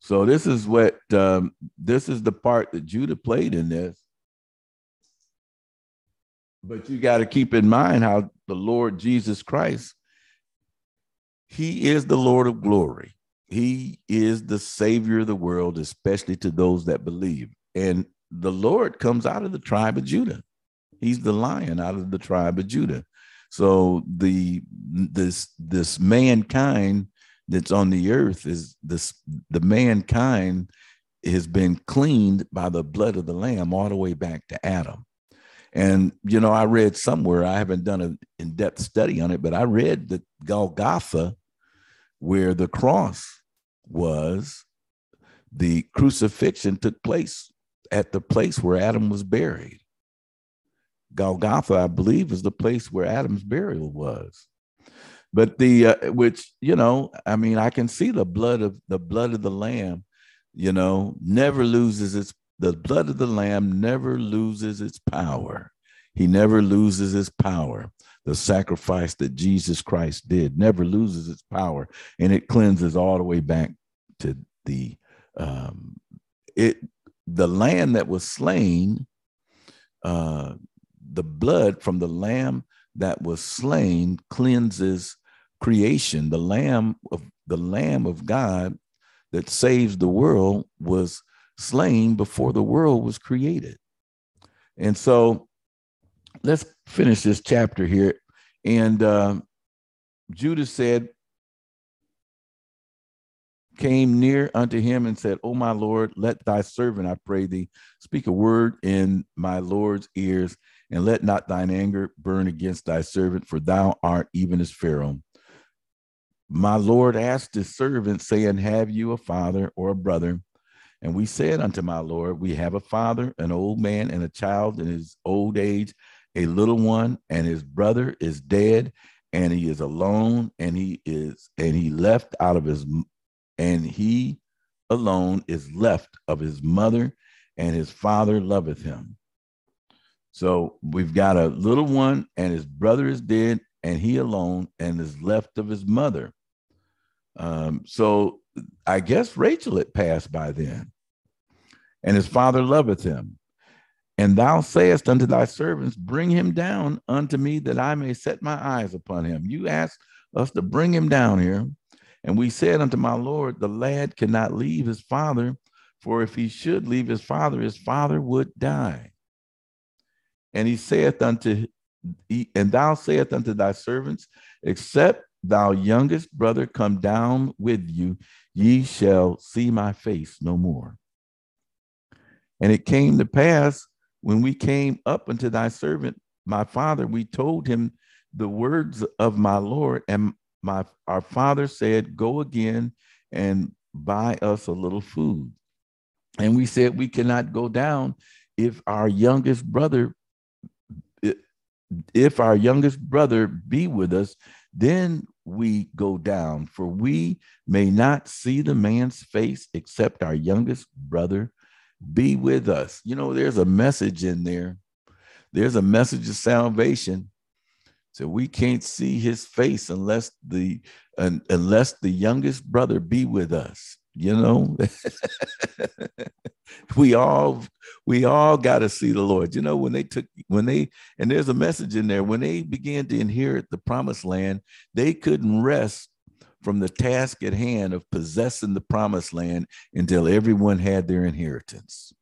So this is what um, this is the part that Judah played in this. But you got to keep in mind how the Lord Jesus Christ, He is the Lord of glory. He is the Savior of the world, especially to those that believe. And the Lord comes out of the tribe of Judah. He's the lion out of the tribe of Judah. So the this this mankind that's on the earth is this the mankind has been cleaned by the blood of the lamb all the way back to Adam. And you know, I read somewhere, I haven't done an in-depth study on it, but I read that Golgotha, where the cross was, the crucifixion took place at the place where Adam was buried. Golgotha, I believe, is the place where Adam's burial was. But the uh, which you know, I mean, I can see the blood of the blood of the lamb, you know, never loses its the blood of the lamb never loses its power. He never loses his power. The sacrifice that Jesus Christ did never loses its power, and it cleanses all the way back to the um, it the lamb that was slain. Uh, the blood from the lamb that was slain cleanses creation. The lamb of the lamb of God that saves the world was slain before the world was created. And so let's finish this chapter here. And uh, Judah said, came near unto him and said, O my Lord, let thy servant, I pray thee, speak a word in my Lord's ears, and let not thine anger burn against thy servant, for thou art even as Pharaoh. My Lord asked his servant, saying, Have you a father or a brother? And we said unto my Lord, We have a father, an old man, and a child in his old age, a little one, and his brother is dead, and he is alone, and he is, and he left out of his, and he alone is left of his mother, and his father loveth him. So we've got a little one, and his brother is dead, and he alone, and is left of his mother. Um, so I guess Rachel had passed by then, and his father loveth him. And thou sayest unto thy servants, Bring him down unto me that I may set my eyes upon him. You asked us to bring him down here. And we said unto my Lord, The lad cannot leave his father, for if he should leave his father, his father would die. And he saith unto, and thou sayest unto thy servants, Except thou youngest brother come down with you, ye shall see my face no more. And it came to pass when we came up unto thy servant, my father, we told him the words of my Lord, and my our father said, Go again and buy us a little food. And we said, We cannot go down if our youngest brother, if our youngest brother be with us, then we go down, for we may not see the man's face except our youngest brother be with us. You know, there's a message in there. There's a message of salvation. So we can't see his face unless the uh, unless the youngest brother be with us. You know, we all we all got to see the Lord. You know, when they took when they and there's a message in there when they began to inherit the promised land, they couldn't rest from the task at hand of possessing the promised land until everyone had their inheritance.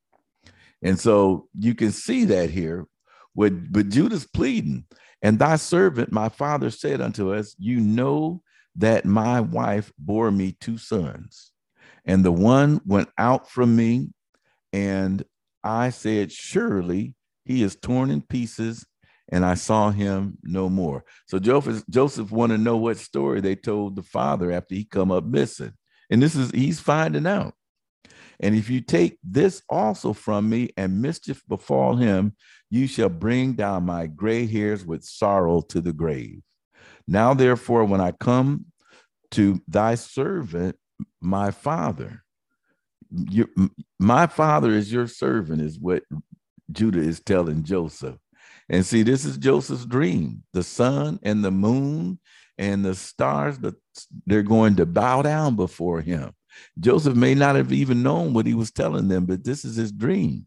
And so you can see that here with, with Judah's pleading. And thy servant, my father, said unto us, You know that my wife bore me two sons, and the one went out from me, and I said, Surely he is torn in pieces, and I saw him no more. So Joseph, Joseph wanted to know what story they told the father after he come up missing. And this is he's finding out. And if you take this also from me and mischief befall him, you shall bring down my gray hairs with sorrow to the grave. Now, therefore, when I come to thy servant, my father, your, my father is your servant, is what Judah is telling Joseph. And see, this is Joseph's dream. The sun and the moon and the stars, that they're going to bow down before him. Joseph may not have even known what he was telling them, but this is his dream.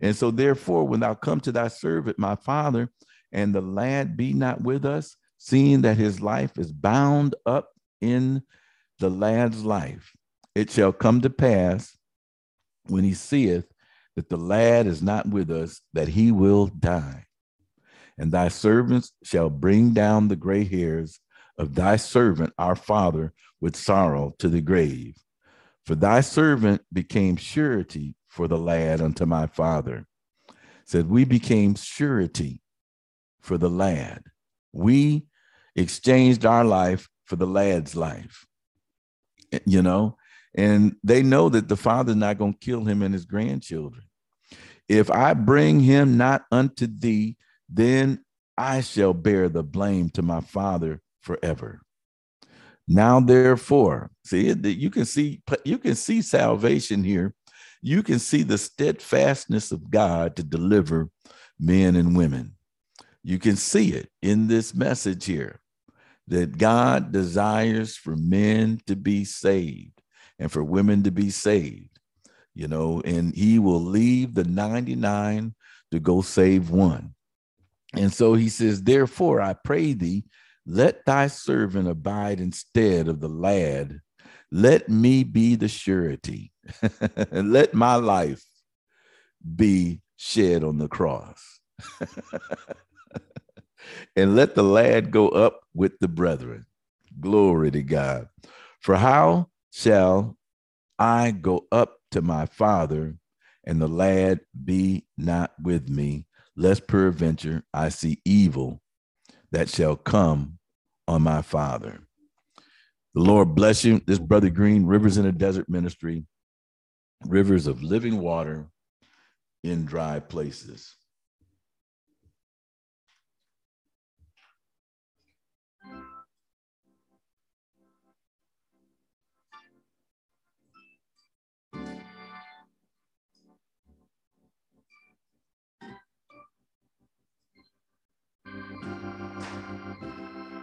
And so, therefore, when thou come to thy servant, my father, and the lad be not with us, seeing that his life is bound up in the lad's life, it shall come to pass when he seeth that the lad is not with us, that he will die. And thy servants shall bring down the gray hairs of thy servant, our father, with sorrow to the grave. For thy servant became surety for the lad unto my father. Said, We became surety for the lad. We exchanged our life for the lad's life. You know, and they know that the father's not going to kill him and his grandchildren. If I bring him not unto thee, then I shall bear the blame to my father forever. Now, therefore, see you can see you can see salvation here. You can see the steadfastness of God to deliver men and women. You can see it in this message here that God desires for men to be saved and for women to be saved, you know, and he will leave the 99 to go save one. And so he says, Therefore, I pray thee, let thy servant abide instead of the lad. Let me be the surety. And let my life be shed on the cross. and let the lad go up with the brethren. Glory to God. For how shall I go up to my father and the lad be not with me, lest peradventure I see evil that shall come on my father. The Lord bless you. This Brother Green, Rivers in the Desert Ministry, rivers of living water in dry places. Música